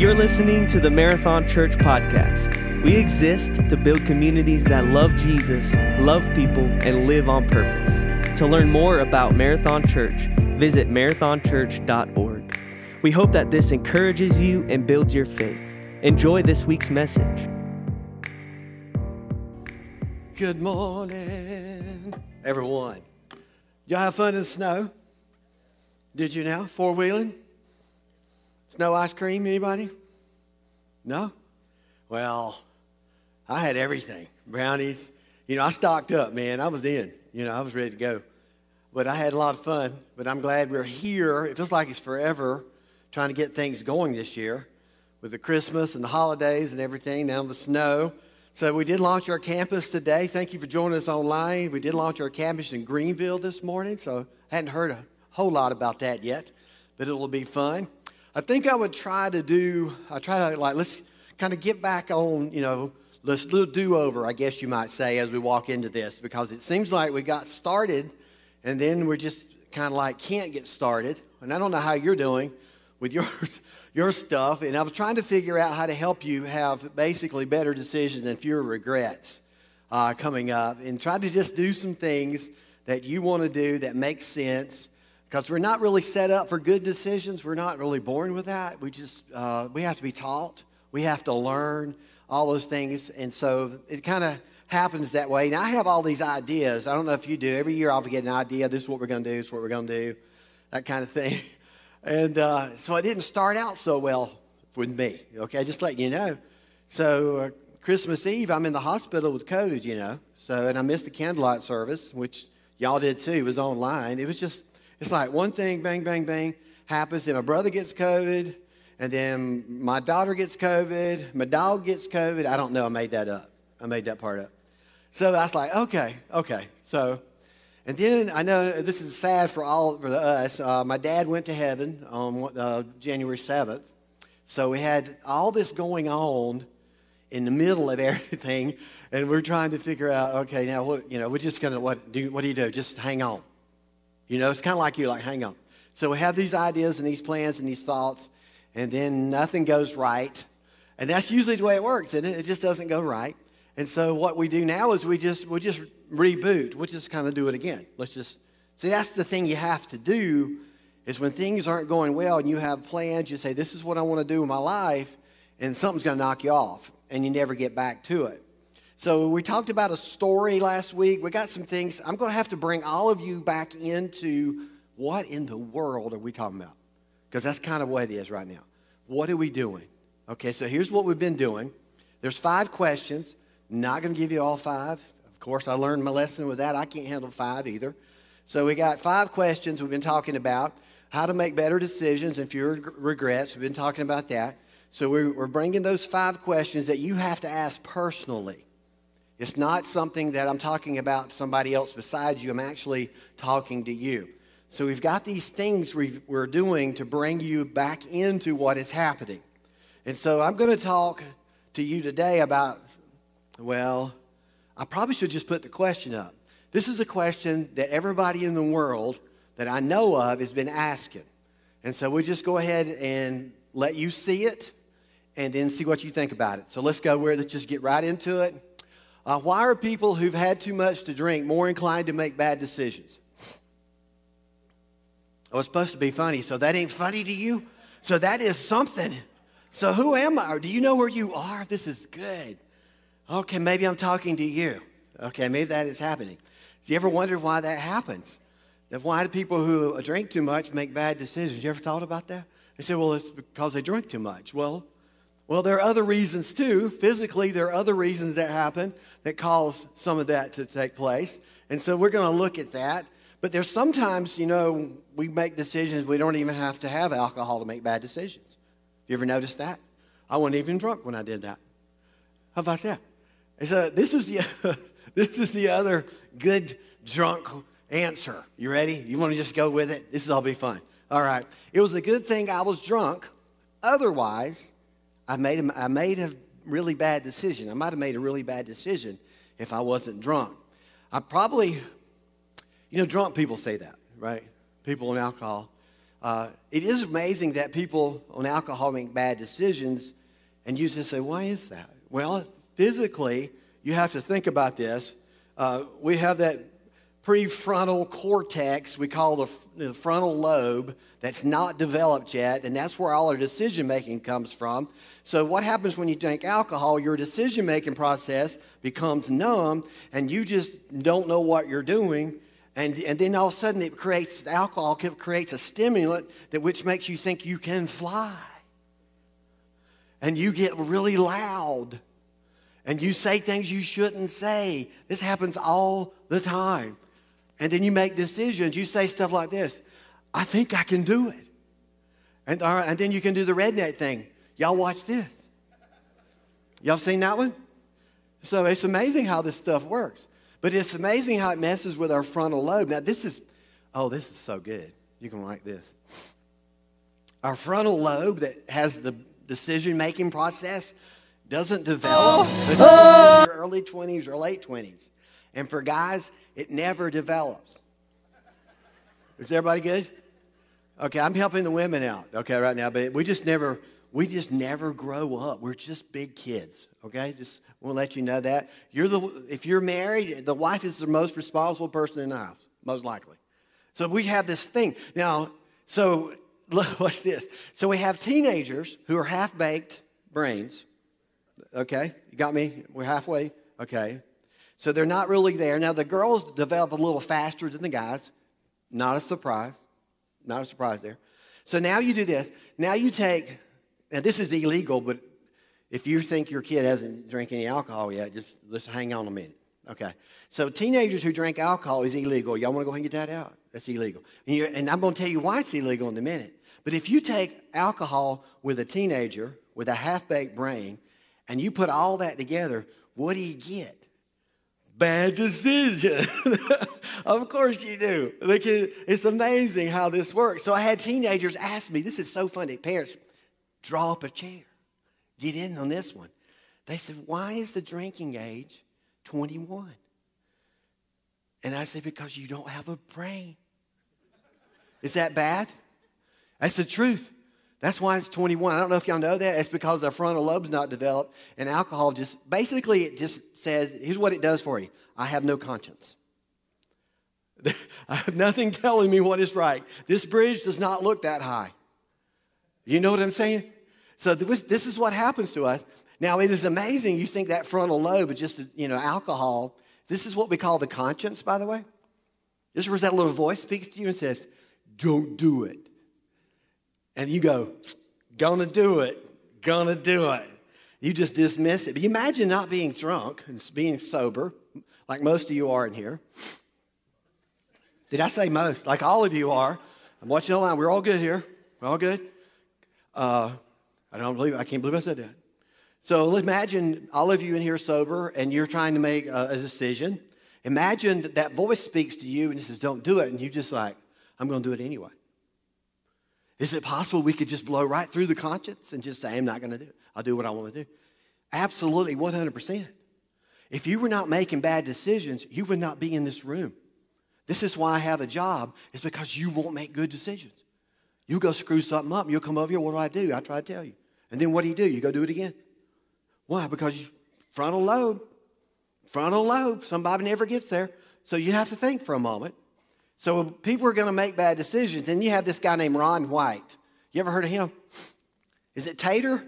You're listening to the Marathon Church podcast. We exist to build communities that love Jesus, love people, and live on purpose. To learn more about Marathon Church, visit marathonchurch.org. We hope that this encourages you and builds your faith. Enjoy this week's message. Good morning, everyone. Y'all have fun in the snow? Did you now? Four wheeling? Snow ice cream, anybody? No? Well, I had everything brownies. You know, I stocked up, man. I was in. You know, I was ready to go. But I had a lot of fun. But I'm glad we're here. It feels like it's forever trying to get things going this year with the Christmas and the holidays and everything, now the snow. So we did launch our campus today. Thank you for joining us online. We did launch our campus in Greenville this morning, so I hadn't heard a whole lot about that yet, but it will be fun. I think I would try to do, I try to like, let's kind of get back on, you know, let's do do over, I guess you might say, as we walk into this, because it seems like we got started and then we're just kind of like can't get started. And I don't know how you're doing with yours, your stuff. And I was trying to figure out how to help you have basically better decisions and fewer regrets uh, coming up and try to just do some things that you want to do that make sense because we're not really set up for good decisions. We're not really born with that. We just, uh, we have to be taught. We have to learn all those things. And so it kind of happens that way. Now, I have all these ideas. I don't know if you do. Every year I'll get an idea. This is what we're going to do. This is what we're going to do. That kind of thing. And uh, so it didn't start out so well with me. Okay, just letting you know. So uh, Christmas Eve, I'm in the hospital with COVID, you know. So, and I missed the candlelight service, which y'all did too. It was online. It was just it's like one thing, bang, bang, bang, happens, and my brother gets COVID, and then my daughter gets COVID, my dog gets COVID. I don't know, I made that up. I made that part up. So I was like, okay, okay. So, and then I know this is sad for all for us. Uh, my dad went to heaven on uh, January 7th. So we had all this going on in the middle of everything, and we're trying to figure out, okay, now what, you know, we're just gonna, what do, what do you do? Just hang on. You know, it's kind of like you, like, hang on. So we have these ideas and these plans and these thoughts, and then nothing goes right. And that's usually the way it works, and it? it just doesn't go right. And so what we do now is we just we just reboot. We'll just kind of do it again. Let's just see. That's the thing you have to do is when things aren't going well and you have plans. You say, "This is what I want to do in my life," and something's going to knock you off, and you never get back to it. So we talked about a story last week. We got some things. I'm going to have to bring all of you back into what in the world are we talking about? Because that's kind of what it is right now. What are we doing? Okay, so here's what we've been doing. There's five questions. Not going to give you all five. Of course, I learned my lesson with that. I can't handle five either. So we got five questions we've been talking about. How to make better decisions and fewer regrets. We've been talking about that. So we're, bringing those five questions that you have to ask personally. It's not something that I'm talking about somebody else besides you. I'm actually talking to you. So we've got these things we are doing to bring you back into what is happening. And so I'm going to talk to you today about, well, I probably should just put the question up. This is a question that everybody in the world that I know of has been asking. And so we'll just go ahead and let you see it and then see what you think about it. So let's go where, let's just get right into it. Uh, why are people who've had too much to drink more inclined to make bad decisions? Oh, it's supposed to be funny, so that ain't funny to you? So that is something. So who am I? Or do you know where you are? This is good. Okay, maybe I'm talking to you. Okay, maybe that is happening. Do you ever wonder why that happens? That why do people who drink too much make bad decisions? You ever thought about that? They say, well, it's because they drink too much. Well, well, there are other reasons too. Physically, there are other reasons that happen that cause some of that to take place. And so we're going to look at that. But there's sometimes, you know, we make decisions, we don't even have to have alcohol to make bad decisions. You ever noticed that? I wasn't even drunk when I did that. How about that? So this is the this is the other good drunk answer. You ready? You want to just go with it? This is all be fun. All right. It was a good thing I was drunk. Otherwise, I made, a, I made a really bad decision. I might have made a really bad decision if I wasn't drunk. I probably, you know, drunk people say that, right? People in alcohol. uh, it is amazing that people on alcohol make bad decisions, and you just say, why is that? Well, physically, you have to think about this. Uh, we have that prefrontal cortex we call the, the frontal lobe that's not developed yet, and that's where all our decision making comes from. So, what happens when you drink alcohol? Your decision making process becomes numb, and you just don't know what you're doing. And, and then all of a sudden, it creates alcohol creates a stimulant that which makes you think you can fly, and you get really loud, and you say things you shouldn't say. This happens all the time. And then you make decisions. You say stuff like this I think I can do it. And, right, and then you can do the redneck thing. Y'all watch this. Y'all seen that one? So it's amazing how this stuff works. But it's amazing how it messes with our frontal lobe. Now, this is, oh, this is so good. You can like this. Our frontal lobe that has the decision making process doesn't develop oh. until oh. early 20s or late 20s. And for guys, it never develops. Is everybody good? Okay, I'm helping the women out, okay, right now, but we just never, we just never grow up. We're just big kids, okay? Just want to let you know that. You're the, if you're married, the wife is the most responsible person in the house, most likely. So we have this thing. Now, so look, watch this. So we have teenagers who are half baked brains, okay? You got me? We're halfway, okay? So they're not really there. Now, the girls develop a little faster than the guys. Not a surprise. Not a surprise there. So now you do this. Now you take, now this is illegal, but if you think your kid hasn't drank any alcohol yet, just let's hang on a minute. Okay. So teenagers who drink alcohol is illegal. Y'all want to go ahead and get that out? That's illegal. And, and I'm going to tell you why it's illegal in a minute. But if you take alcohol with a teenager with a half baked brain and you put all that together, what do you get? bad decision. of course you do. It's amazing how this works. So I had teenagers ask me, this is so funny. Parents, draw up a chair. Get in on this one. They said, why is the drinking age 21? And I said, because you don't have a brain. Is that bad? That's the truth. That's why it's 21. I don't know if y'all know that. It's because the frontal lobe's not developed, and alcohol just basically it just says, here's what it does for you. I have no conscience. I have nothing telling me what is right. This bridge does not look that high. You know what I'm saying? So this is what happens to us. Now it is amazing. You think that frontal lobe is just you know alcohol. This is what we call the conscience, by the way. This is where that little voice speaks to you and says, "Don't do it." and you go, gonna do it, gonna do it. You just dismiss it. But you imagine not being drunk and being sober, like most of you are in here. Did I say most? Like all of you are. I'm watching online. We're all good here. We're all good. Uh, I don't believe. I can't believe I said that. So imagine all of you in here sober, and you're trying to make a, a decision. Imagine that, that voice speaks to you and says, "Don't do it," and you just like, "I'm going to do it anyway." Is it possible we could just blow right through the conscience and just say, I'm not going to do it? I'll do what I want to do? Absolutely, 100%. If you were not making bad decisions, you would not be in this room. This is why I have a job, is because you won't make good decisions. You go screw something up, you'll come over here, what do I do? I try to tell you. And then what do you do? You go do it again. Why? Because frontal lobe, frontal lobe, somebody never gets there. So you have to think for a moment. So people are going to make bad decisions. And you have this guy named Ron White. You ever heard of him? Is it Tater?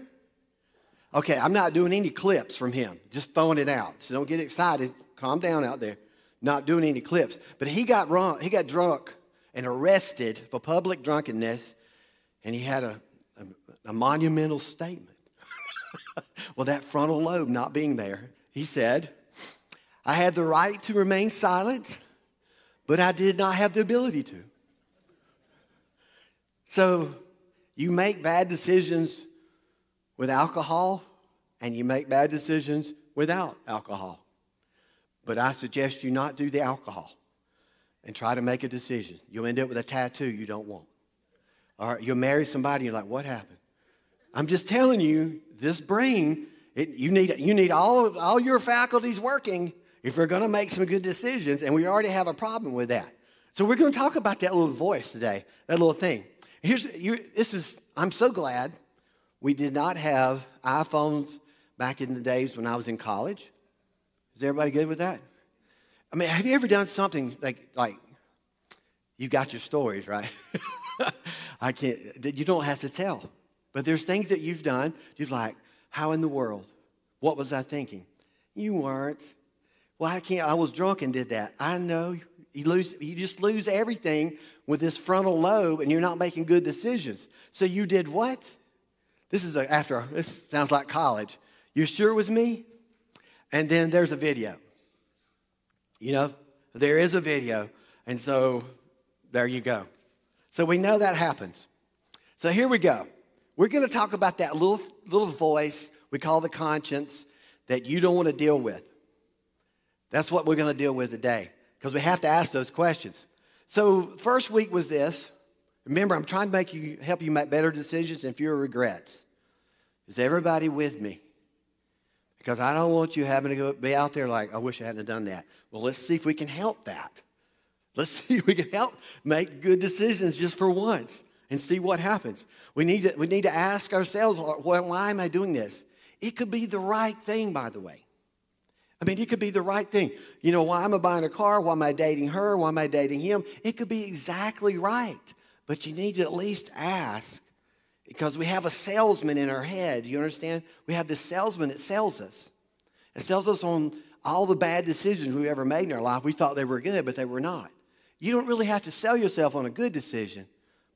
Okay, I'm not doing any clips from him, just throwing it out. So don't get excited. Calm down out there. Not doing any clips. But he got wrong, he got drunk and arrested for public drunkenness, and he had a, a, a monumental statement. well, that frontal lobe not being there, he said, I had the right to remain silent but I did not have the ability to. So you make bad decisions with alcohol, and you make bad decisions without alcohol. But I suggest you not do the alcohol and try to make a decision. You'll end up with a tattoo you don't want. Or you'll marry somebody, you're like, what happened? I'm just telling you, this brain, it, you need, you need all, all your faculties working if we're going to make some good decisions, and we already have a problem with that. So we're going to talk about that little voice today, that little thing. Here's, you, this is, I'm so glad we did not have iPhones back in the days when I was in college. Is everybody good with that? I mean, have you ever done something like, like you got your stories, right? I can't, you don't have to tell. But there's things that you've done, you're like, how in the world? What was I thinking? You weren't. Well, I can't, I was drunk and did that. I know. You, lose, you just lose everything with this frontal lobe and you're not making good decisions. So you did what? This is a, after, this sounds like college. You sure it was me? And then there's a video. You know, there is a video. And so there you go. So we know that happens. So here we go. We're going to talk about that little, little voice we call the conscience that you don't want to deal with. That's what we're going to deal with today because we have to ask those questions. So, first week was this. Remember, I'm trying to make you help you make better decisions and fewer regrets. Is everybody with me? Because I don't want you having to go be out there like, I wish I hadn't done that. Well, let's see if we can help that. Let's see if we can help make good decisions just for once and see what happens. We need to, we need to ask ourselves, why am I doing this? It could be the right thing, by the way. I mean, it could be the right thing. You know, why am I buying a car? Why am I dating her? Why am I dating him? It could be exactly right. But you need to at least ask because we have a salesman in our head. You understand? We have this salesman that sells us. It sells us on all the bad decisions we've ever made in our life. We thought they were good, but they were not. You don't really have to sell yourself on a good decision,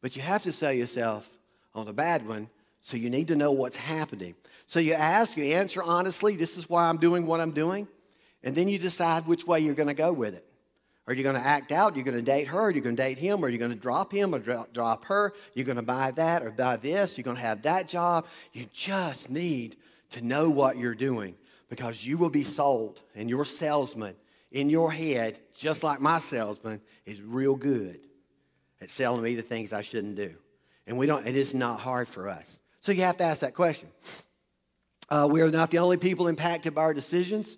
but you have to sell yourself on a bad one. So you need to know what's happening. So you ask, you answer honestly, this is why I'm doing what I'm doing. And then you decide which way you're going to go with it. Are you going to act out? You're going to date her? You're going to date him? Or you're going to drop him or drop her? You're going to buy that or buy this? You're going to have that job? You just need to know what you're doing because you will be sold, and your salesman in your head, just like my salesman, is real good at selling me the things I shouldn't do. And we don't, it is not hard for us. So you have to ask that question. Uh, we are not the only people impacted by our decisions.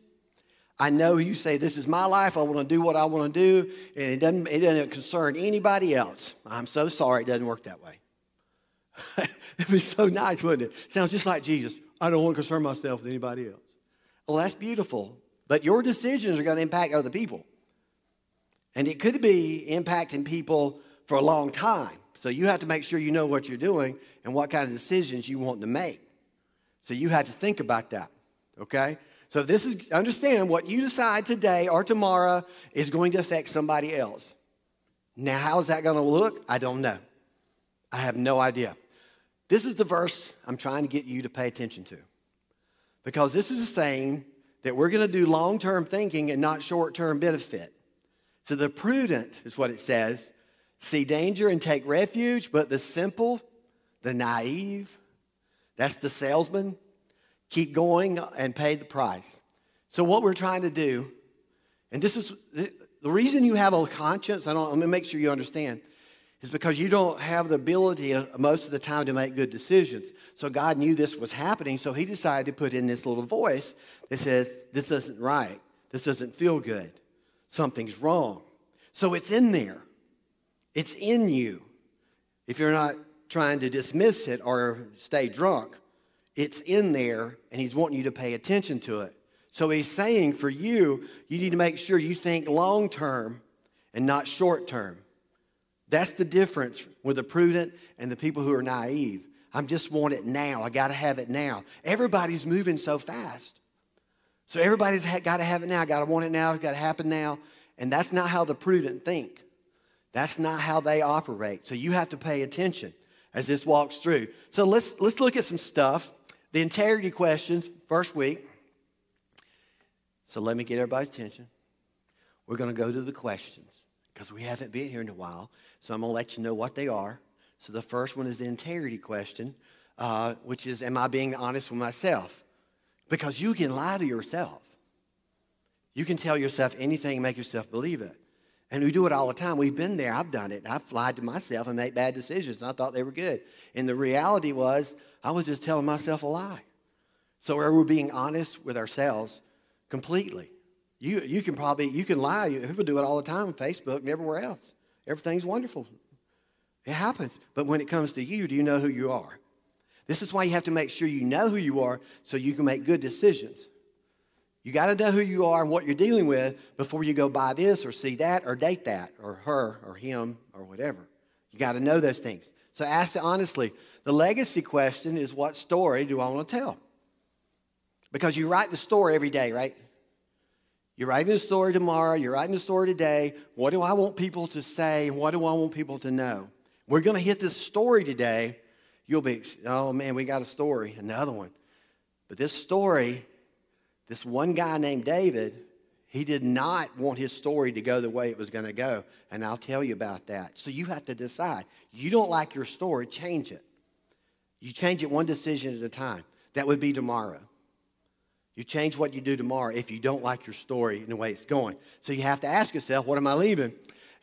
I know you say, This is my life. I want to do what I want to do, and it doesn't, it doesn't concern anybody else. I'm so sorry it doesn't work that way. It'd be so nice, wouldn't it? Sounds just like Jesus. I don't want to concern myself with anybody else. Well, that's beautiful. But your decisions are going to impact other people. And it could be impacting people for a long time. So you have to make sure you know what you're doing and what kind of decisions you want to make. So you have to think about that, okay? So this is understand what you decide today or tomorrow is going to affect somebody else. Now, how's that going to look? I don't know. I have no idea. This is the verse I'm trying to get you to pay attention to. Because this is saying that we're going to do long term thinking and not short term benefit. So the prudent is what it says see danger and take refuge, but the simple, the naive, that's the salesman, keep going and pay the price. So, what we're trying to do, and this is the reason you have a conscience, I don't, let me make sure you understand, is because you don't have the ability most of the time to make good decisions. So, God knew this was happening, so He decided to put in this little voice that says, This isn't right. This doesn't feel good. Something's wrong. So, it's in there, it's in you. If you're not trying to dismiss it or stay drunk, it's in there and he's wanting you to pay attention to it. So he's saying for you, you need to make sure you think long term and not short term. That's the difference with the prudent and the people who are naive. I just want it now. I got to have it now. Everybody's moving so fast. So everybody's got to have it now. Got to want it now. It's got to happen now. And that's not how the prudent think. That's not how they operate. So you have to pay attention as this walks through. So let's let's look at some stuff the integrity questions, first week. So let me get everybody's attention. We're going to go to the questions because we haven't been here in a while. So I'm going to let you know what they are. So the first one is the integrity question, uh, which is Am I being honest with myself? Because you can lie to yourself. You can tell yourself anything and make yourself believe it. And we do it all the time. We've been there. I've done it. I've lied to myself and made bad decisions. And I thought they were good. And the reality was, I was just telling myself a lie. So we're we being honest with ourselves completely? You, you can probably, you can lie. People do it all the time on Facebook and everywhere else. Everything's wonderful. It happens. But when it comes to you, do you know who you are? This is why you have to make sure you know who you are so you can make good decisions. You got to know who you are and what you're dealing with before you go buy this or see that or date that or her or him or whatever. You got to know those things. So ask it honestly. The legacy question is what story do I want to tell? Because you write the story every day, right? You're writing the story tomorrow, you're writing the story today. What do I want people to say? What do I want people to know? We're going to hit this story today. You'll be, oh man, we got a story, another one. But this story, this one guy named David, he did not want his story to go the way it was going to go. And I'll tell you about that. So you have to decide. You don't like your story, change it. You change it one decision at a time. That would be tomorrow. You change what you do tomorrow if you don't like your story and the way it's going. So you have to ask yourself, what am I leaving?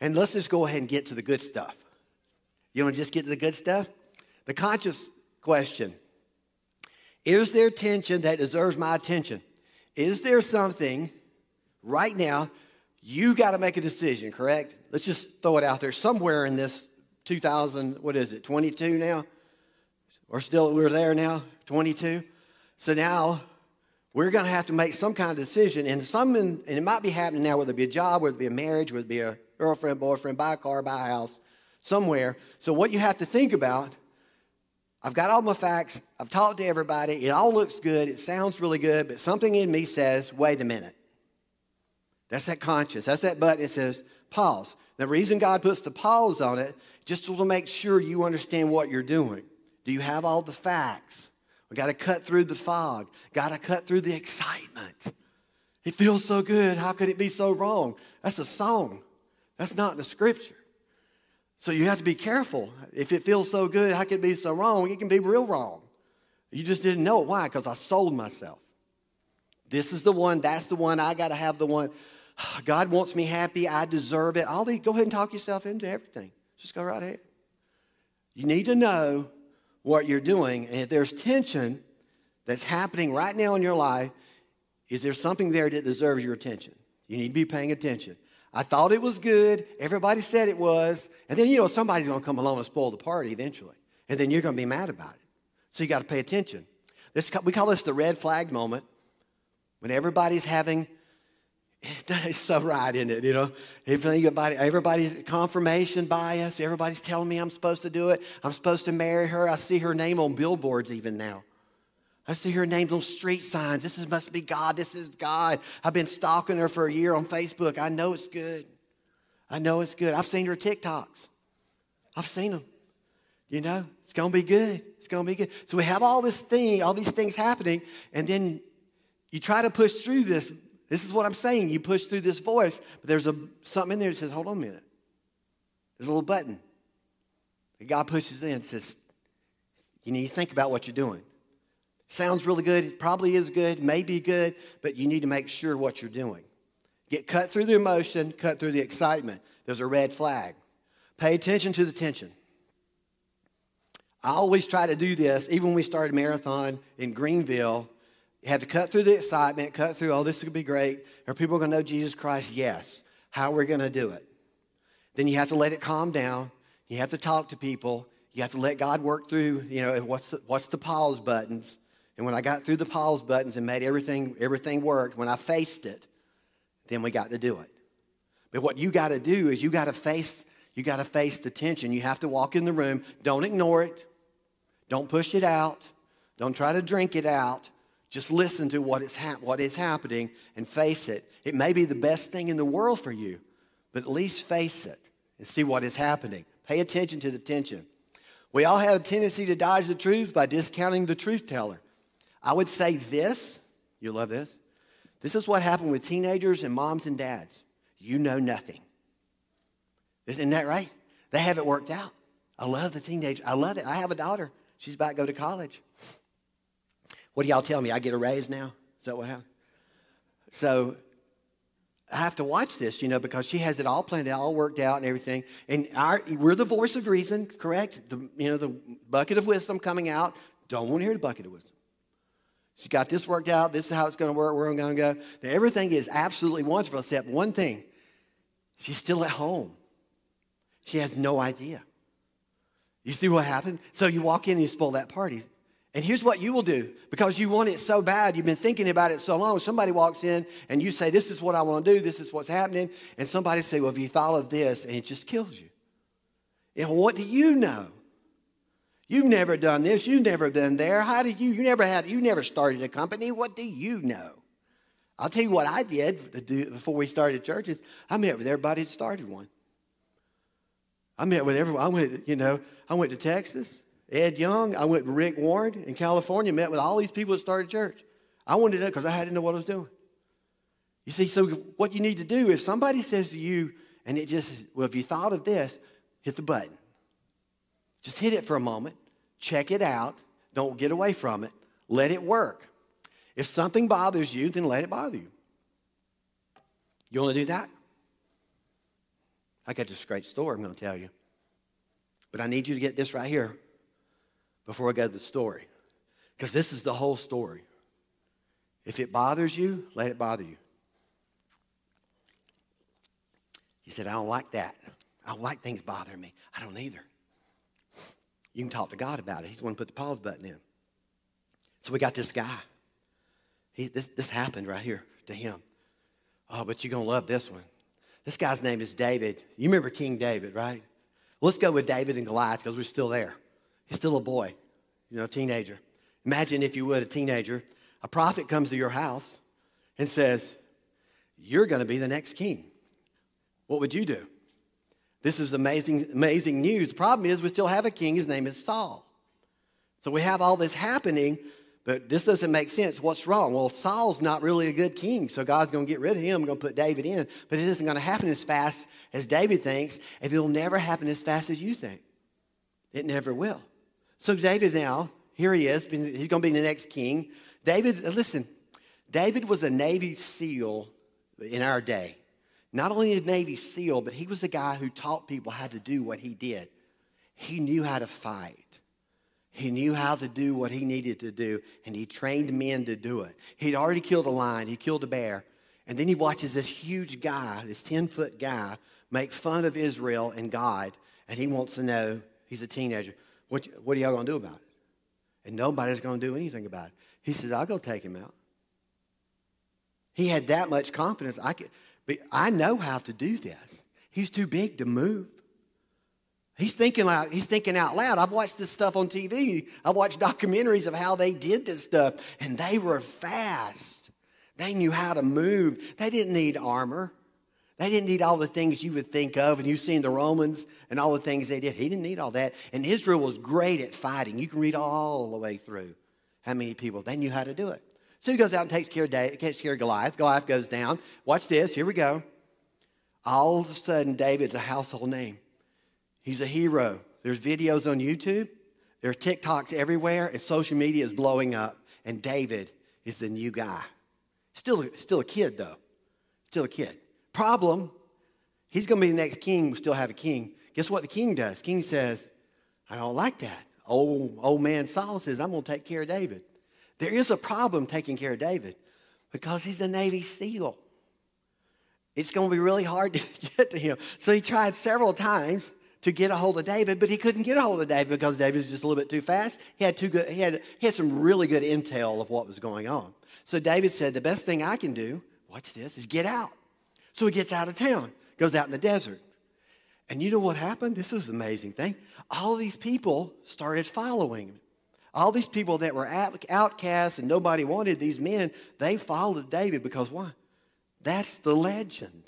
And let's just go ahead and get to the good stuff. You want to just get to the good stuff? The conscious question Is there tension that deserves my attention? Is there something right now you got to make a decision, correct? Let's just throw it out there somewhere in this 2000, what is it, 22 now? We're still, we're there now, 22. So now we're going to have to make some kind of decision. And some, and it might be happening now, whether it be a job, whether it be a marriage, whether it be a girlfriend, boyfriend, buy a car, buy a house, somewhere. So what you have to think about, I've got all my facts, I've talked to everybody, it all looks good, it sounds really good, but something in me says, wait a minute. That's that conscience. That's that button that says pause. The reason God puts the pause on it, just to make sure you understand what you're doing. Do you have all the facts? We got to cut through the fog. Got to cut through the excitement. It feels so good. How could it be so wrong? That's a song. That's not the scripture. So you have to be careful. If it feels so good, how could it be so wrong? It can be real wrong. You just didn't know it. Why? Because I sold myself. This is the one, that's the one, I got to have the one. God wants me happy, I deserve it. All these, go ahead and talk yourself into everything. Just go right ahead. You need to know what you're doing. And if there's tension that's happening right now in your life, is there something there that deserves your attention? You need to be paying attention. I thought it was good. Everybody said it was. And then, you know, somebody's going to come along and spoil the party eventually. And then you're going to be mad about it. So you got to pay attention. This, we call this the red flag moment when everybody's having, it's so right, isn't it? You know, everybody, everybody's confirmation bias. Everybody's telling me I'm supposed to do it. I'm supposed to marry her. I see her name on billboards even now. I see her name on street signs. This is, must be God. This is God. I've been stalking her for a year on Facebook. I know it's good. I know it's good. I've seen her TikToks. I've seen them. You know, it's going to be good. It's going to be good. So we have all this thing, all these things happening, and then you try to push through this. This is what I'm saying. You push through this voice, but there's a, something in there that says, hold on a minute. There's a little button. And God pushes in and says, you need to think about what you're doing. Sounds really good. It probably is good, may be good, but you need to make sure what you're doing. Get cut through the emotion, cut through the excitement. There's a red flag. Pay attention to the tension. I always try to do this, even when we started marathon in Greenville. You have to cut through the excitement, cut through, oh, this is going to be great. Are people going to know Jesus Christ? Yes. How are we going to do it? Then you have to let it calm down. You have to talk to people. You have to let God work through, you know, what's the, what's the pause buttons. And when I got through the pause buttons and made everything, everything work, when I faced it, then we got to do it. But what you got to do is you got to face, you got to face the tension. You have to walk in the room. Don't ignore it. Don't push it out. Don't try to drink it out. Just listen to what is, hap- what is happening and face it. It may be the best thing in the world for you, but at least face it and see what is happening. Pay attention to the tension. We all have a tendency to dodge the truth by discounting the truth teller. I would say this, you love this. This is what happened with teenagers and moms and dads. You know nothing. Isn't that right? They have it worked out. I love the teenage. I love it. I have a daughter. She's about to go to college. What do y'all tell me? I get a raise now? Is that what happened? So I have to watch this, you know, because she has it all planned out, all worked out and everything. And our, we're the voice of reason, correct? The, you know, the bucket of wisdom coming out. Don't want to hear the bucket of wisdom. She's got this worked out. This is how it's going to work. Where I'm going to go. Everything is absolutely wonderful except one thing. She's still at home. She has no idea. You see what happened? So you walk in and you spoil that party. And here's what you will do because you want it so bad, you've been thinking about it so long. Somebody walks in and you say, This is what I want to do, this is what's happening. And somebody say, Well, have you thought of this? And it just kills you. And what do you know? You've never done this, you've never been there. How did you? You never had, you never started a company. What do you know? I'll tell you what I did before we started churches. I met with everybody that started one. I met with everyone. I went, you know, I went to Texas. Ed Young. I went to Rick Warren in California, met with all these people that started church. I wanted to know because I had to know what I was doing. You see, so what you need to do is somebody says to you, and it just, well, if you thought of this, hit the button. Just hit it for a moment, check it out, don't get away from it, let it work. If something bothers you, then let it bother you. You want to do that? I got this great story I'm going to tell you. But I need you to get this right here before I go to the story. Because this is the whole story. If it bothers you, let it bother you. He said, I don't like that. I don't like things bothering me. I don't either. You can talk to God about it. He's the one who put the pause button in. So we got this guy. He, this, this happened right here to him. Oh, but you're going to love this one. This guy's name is David. You remember King David, right? Let's go with David and Goliath because we're still there. He's still a boy, you know, a teenager. Imagine, if you would, a teenager. A prophet comes to your house and says, You're going to be the next king. What would you do? This is amazing, amazing news. The problem is, we still have a king. His name is Saul. So we have all this happening, but this doesn't make sense. What's wrong? Well, Saul's not really a good king, so God's going to get rid of him, going to put David in. But it isn't going to happen as fast as David thinks, and it'll never happen as fast as you think. It never will. So David now, here he is, he's going to be the next king. David, listen, David was a Navy SEAL in our day. Not only a Navy SEAL, but he was the guy who taught people how to do what he did. He knew how to fight. He knew how to do what he needed to do, and he trained men to do it. He'd already killed a lion, he killed a bear, and then he watches this huge guy, this 10 foot guy, make fun of Israel and God, and he wants to know, he's a teenager, what, what are y'all going to do about it? And nobody's going to do anything about it. He says, I'll go take him out. He had that much confidence. I, could, I know how to do this. He's too big to move. He's thinking like he's thinking out loud. I've watched this stuff on TV. I've watched documentaries of how they did this stuff, and they were fast. They knew how to move. They didn't need armor. They didn't need all the things you would think of, and you've seen the Romans and all the things they did. He didn't need all that. And Israel was great at fighting. You can read all the way through how many people they knew how to do it. So he goes out and takes care of, David, takes care of Goliath. Goliath goes down. Watch this. Here we go. All of a sudden, David's a household name. He's a hero. There's videos on YouTube. There are TikToks everywhere, and social media is blowing up. And David is the new guy. Still, still a kid, though. Still a kid. Problem, he's going to be the next king. We still have a king. Guess what the king does? King says, I don't like that. Old, old man Saul says, I'm going to take care of David. There is a problem taking care of David because he's a Navy SEAL. It's going to be really hard to get to him. So he tried several times to get a hold of David, but he couldn't get a hold of David because David was just a little bit too fast. He had, too good, he had, he had some really good intel of what was going on. So David said, The best thing I can do, watch this, is get out. So he gets out of town, goes out in the desert. And you know what happened? This is amazing thing. All these people started following him. All these people that were outcasts and nobody wanted these men, they followed David because why? That's the legend.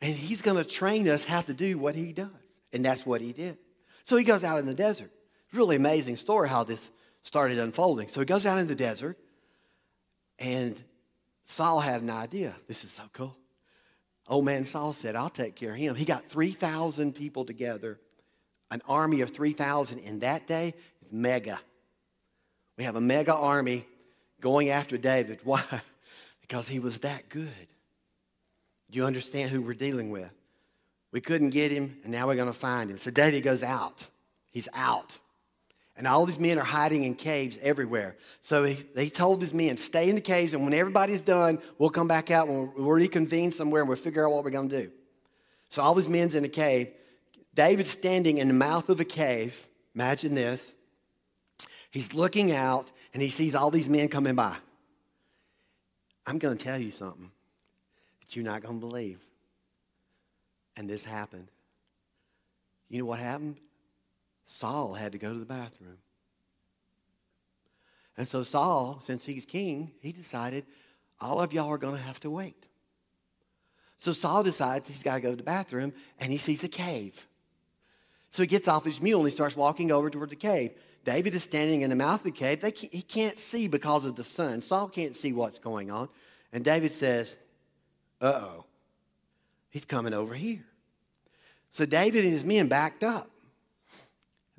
And he's going to train us how to do what he does. And that's what he did. So he goes out in the desert. Really amazing story how this started unfolding. So he goes out in the desert, and Saul had an idea. This is so cool. Old man Saul said, I'll take care of him. He got 3,000 people together, an army of 3,000 in that day. It's mega. We have a mega army going after David. Why? Because he was that good. Do you understand who we're dealing with? We couldn't get him, and now we're going to find him. So David goes out. He's out. And all these men are hiding in caves everywhere. So he, he told his men, stay in the caves, and when everybody's done, we'll come back out and we'll, we'll reconvene somewhere and we'll figure out what we're going to do. So all these men's in a cave. David's standing in the mouth of a cave, Imagine this. He's looking out and he sees all these men coming by. I'm going to tell you something that you're not going to believe. And this happened. You know what happened? Saul had to go to the bathroom. And so Saul, since he's king, he decided all of y'all are going to have to wait. So Saul decides he's got to go to the bathroom and he sees a cave. So he gets off his mule and he starts walking over toward the cave. David is standing in the mouth of the cave. Can't, he can't see because of the sun. Saul can't see what's going on. And David says, Uh oh, he's coming over here. So David and his men backed up.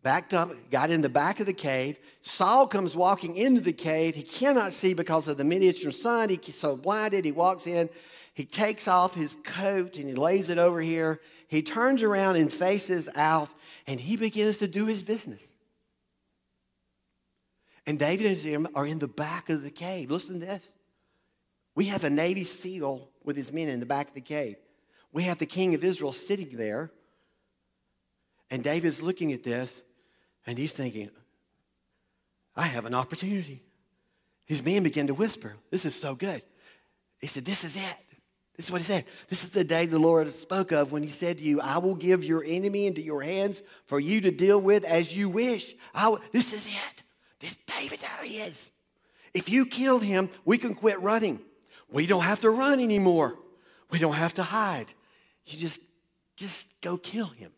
Backed up, got in the back of the cave. Saul comes walking into the cave. He cannot see because of the miniature sun. He's so blinded. He walks in. He takes off his coat and he lays it over here. He turns around and faces out and he begins to do his business. And David and him are in the back of the cave. Listen to this. We have a Navy SEAL with his men in the back of the cave. We have the king of Israel sitting there. And David's looking at this and he's thinking, I have an opportunity. His men begin to whisper, This is so good. He said, This is it. This is what he said. This is the day the Lord spoke of when he said to you, I will give your enemy into your hands for you to deal with as you wish. this is it. This David, there he is. If you kill him, we can quit running. We don't have to run anymore. We don't have to hide. You just, just go kill him.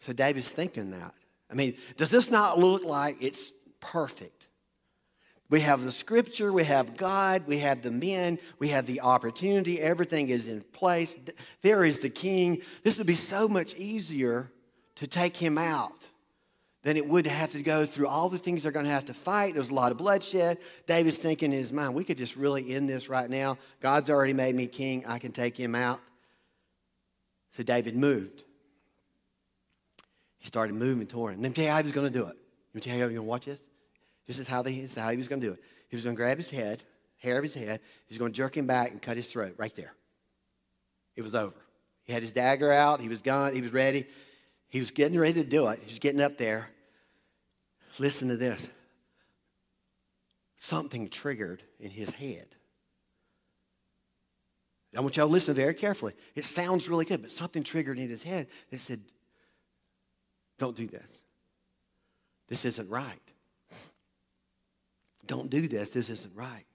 So David's thinking that. I mean, does this not look like it's perfect? We have the scripture, we have God, we have the men, we have the opportunity, everything is in place. There is the king. This would be so much easier to take him out than it would have to go through all the things they're going to have to fight. There's a lot of bloodshed. David's thinking in his mind, we could just really end this right now. God's already made me king. I can take him out. So David moved. He started moving toward him. Let me tell you how he was going to do it. Let me tell you how you're going to watch this. This is how, they, this is how he was going to do it. He was going to grab his head, hair of his head. He's going to jerk him back and cut his throat right there. It was over. He had his dagger out. He was gone. He was ready. He was getting ready to do it. He was getting up there. Listen to this. Something triggered in his head. I want y'all to listen very carefully. It sounds really good, but something triggered in his head that said, Don't do this. This isn't right. Don't do this. This isn't right.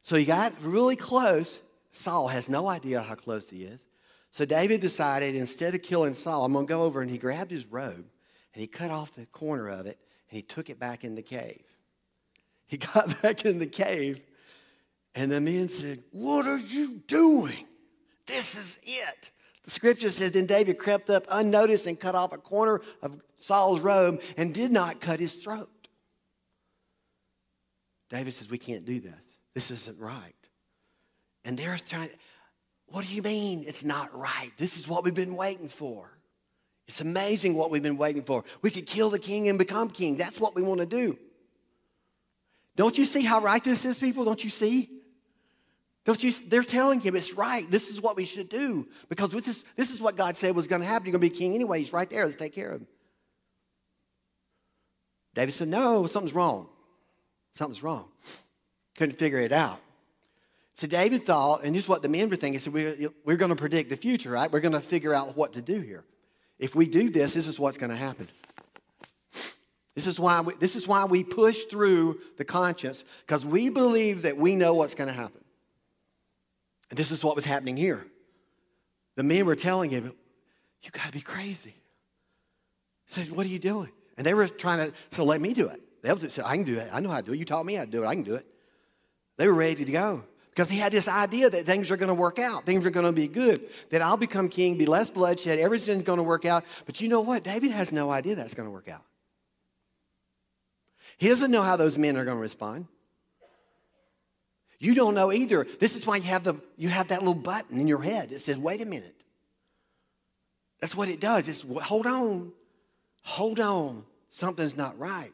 So he got really close. Saul has no idea how close he is. So David decided instead of killing Saul, I'm going to go over and he grabbed his robe and he cut off the corner of it and he took it back in the cave. He got back in the cave and the men said, What are you doing? This is it. The scripture says, Then David crept up unnoticed and cut off a corner of Saul's robe and did not cut his throat. David says, We can't do this. This isn't right. And they're trying, What do you mean it's not right? This is what we've been waiting for. It's amazing what we've been waiting for. We could kill the king and become king. That's what we want to do. Don't you see how right this is, people? Don't you see? Don't you? They're telling him it's right. This is what we should do because this, this is what God said was going to happen. You're going to be king anyway. He's right there. Let's take care of him. David said, No, something's wrong. Something's wrong. Couldn't figure it out. So David thought, and this is what the men were thinking, said, we're, we're going to predict the future, right? We're going to figure out what to do here. If we do this, this is what's going to happen. This is why we, this is why we push through the conscience, because we believe that we know what's going to happen. And this is what was happening here. The men were telling him, You got to be crazy. He said, What are you doing? And they were trying to, so let me do it. They said, I can do it. I know how to do it. You taught me how to do it. I can do it. They were ready to go because he had this idea that things are going to work out. Things are going to be good. That I'll become king, be less bloodshed, everything's going to work out. But you know what? David has no idea that's going to work out. He doesn't know how those men are going to respond. You don't know either. This is why you have, the, you have that little button in your head that says, wait a minute. That's what it does. It's hold on, hold on. Something's not right.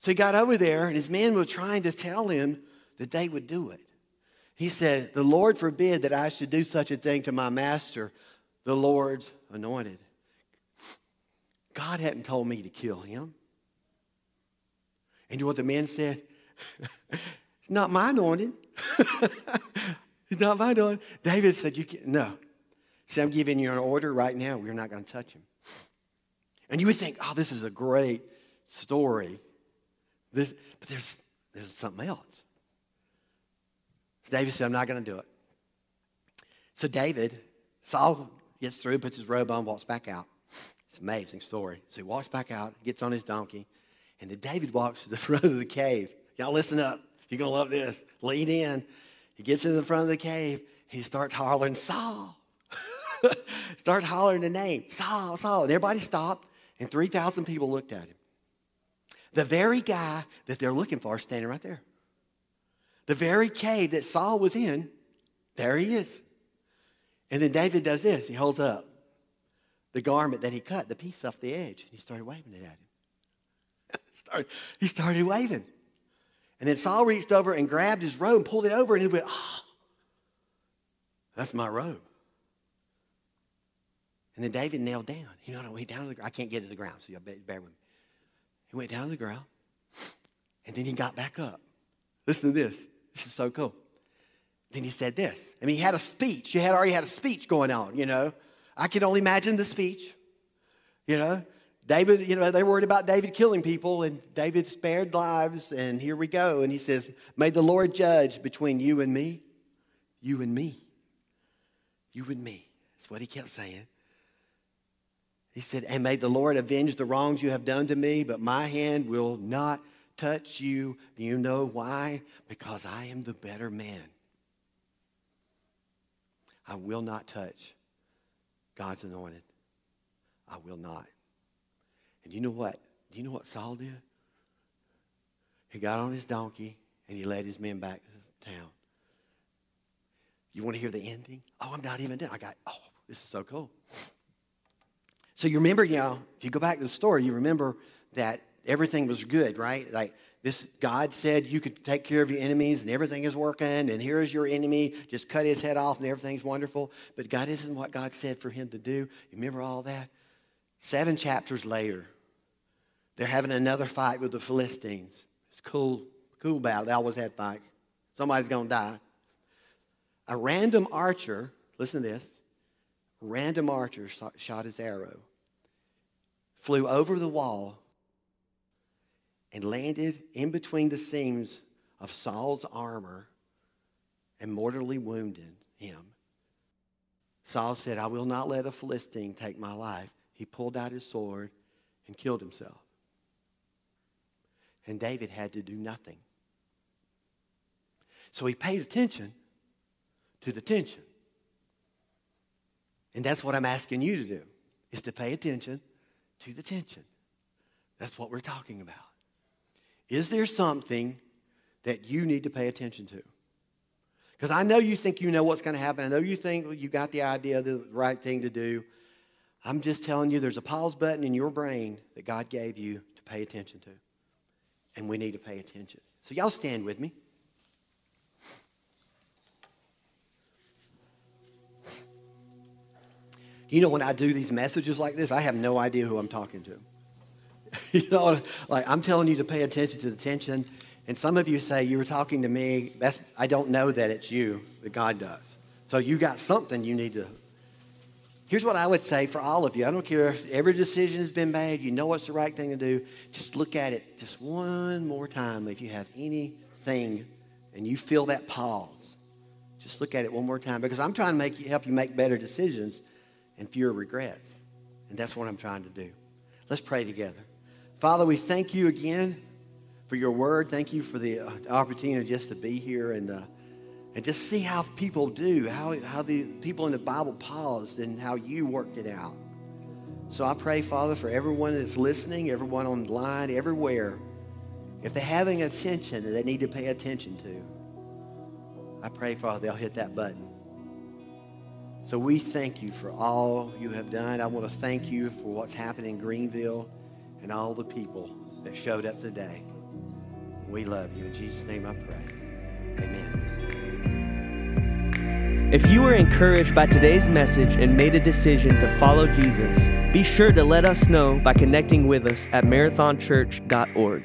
So he got over there, and his men were trying to tell him that they would do it. He said, The Lord forbid that I should do such a thing to my master, the Lord's anointed. God hadn't told me to kill him. And you know what the man said? it's not my anointed. it's not my anointed. David said, You can't. No. See, I'm giving you an order right now. We're not going to touch him. And you would think, oh, this is a great story. This, but there's, there's something else. David said, I'm not going to do it. So David, Saul gets through, puts his robe on, walks back out. It's an amazing story. So he walks back out, gets on his donkey, and then David walks to the front of the cave. Y'all listen up. You're going to love this. Lean in. He gets to the front of the cave. He starts hollering, Saul. starts hollering the name, Saul, Saul. And everybody stopped, and 3,000 people looked at him. The very guy that they're looking for is standing right there. The very cave that Saul was in, there he is. And then David does this. He holds up the garment that he cut, the piece off the edge, and he started waving it at him. he started waving. And then Saul reached over and grabbed his robe and pulled it over, and he went, Oh, that's my robe. And then David knelt down. He went, way down to the ground. I can't get to the ground, so you bear with me. He went down to the ground, and then he got back up. Listen to this. This is so cool. Then he said this. I mean, he had a speech. He had already had a speech going on, you know. I can only imagine the speech. You know, David, you know, they worried about David killing people, and David spared lives, and here we go. And he says, May the Lord judge between you and me, you and me, you and me. That's what he kept saying. He said, And may the Lord avenge the wrongs you have done to me, but my hand will not touch you. You know why? Because I am the better man. I will not touch God's anointed. I will not. And you know what? Do you know what Saul did? He got on his donkey and he led his men back to town. You want to hear the ending? Oh, I'm not even done. I got, oh, this is so cool. So you remember, you know, if you go back to the story, you remember that everything was good, right? Like this God said you could take care of your enemies and everything is working, and here's your enemy, just cut his head off and everything's wonderful. But God isn't what God said for him to do. You remember all that? Seven chapters later, they're having another fight with the Philistines. It's cool, cool battle. They always had fights. Somebody's gonna die. A random archer, listen to this, random archer shot his arrow, flew over the wall and landed in between the seams of Saul's armor and mortally wounded him. Saul said, I will not let a Philistine take my life. He pulled out his sword and killed himself. And David had to do nothing. So he paid attention to the tension. And that's what I'm asking you to do, is to pay attention to the tension. That's what we're talking about. Is there something that you need to pay attention to? Because I know you think you know what's going to happen. I know you think you got the idea of the right thing to do. I'm just telling you, there's a pause button in your brain that God gave you to pay attention to. And we need to pay attention. So, y'all stand with me. You know, when I do these messages like this, I have no idea who I'm talking to. you know, like I'm telling you to pay attention to the tension. And some of you say, You were talking to me. That's, I don't know that it's you, that God does. So you got something you need to. Here's what I would say for all of you. I don't care if every decision has been made, you know what's the right thing to do. Just look at it just one more time if you have anything and you feel that pause. Just look at it one more time because I'm trying to make you, help you make better decisions and fewer regrets. And that's what I'm trying to do. Let's pray together. Father, we thank you again for your word. Thank you for the uh, opportunity just to be here and, uh, and just see how people do, how, how the people in the Bible paused and how you worked it out. So I pray, Father, for everyone that's listening, everyone online, everywhere, if they're having attention that they need to pay attention to, I pray, Father, they'll hit that button. So we thank you for all you have done. I want to thank you for what's happening in Greenville and all the people that showed up today. We love you. In Jesus' name I pray. Amen. If you were encouraged by today's message and made a decision to follow Jesus, be sure to let us know by connecting with us at marathonchurch.org.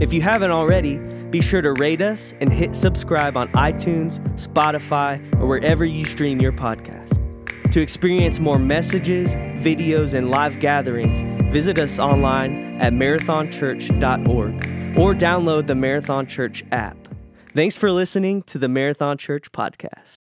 If you haven't already, be sure to rate us and hit subscribe on iTunes, Spotify, or wherever you stream your podcast. To experience more messages, videos, and live gatherings, visit us online at marathonchurch.org or download the Marathon Church app. Thanks for listening to the Marathon Church podcast.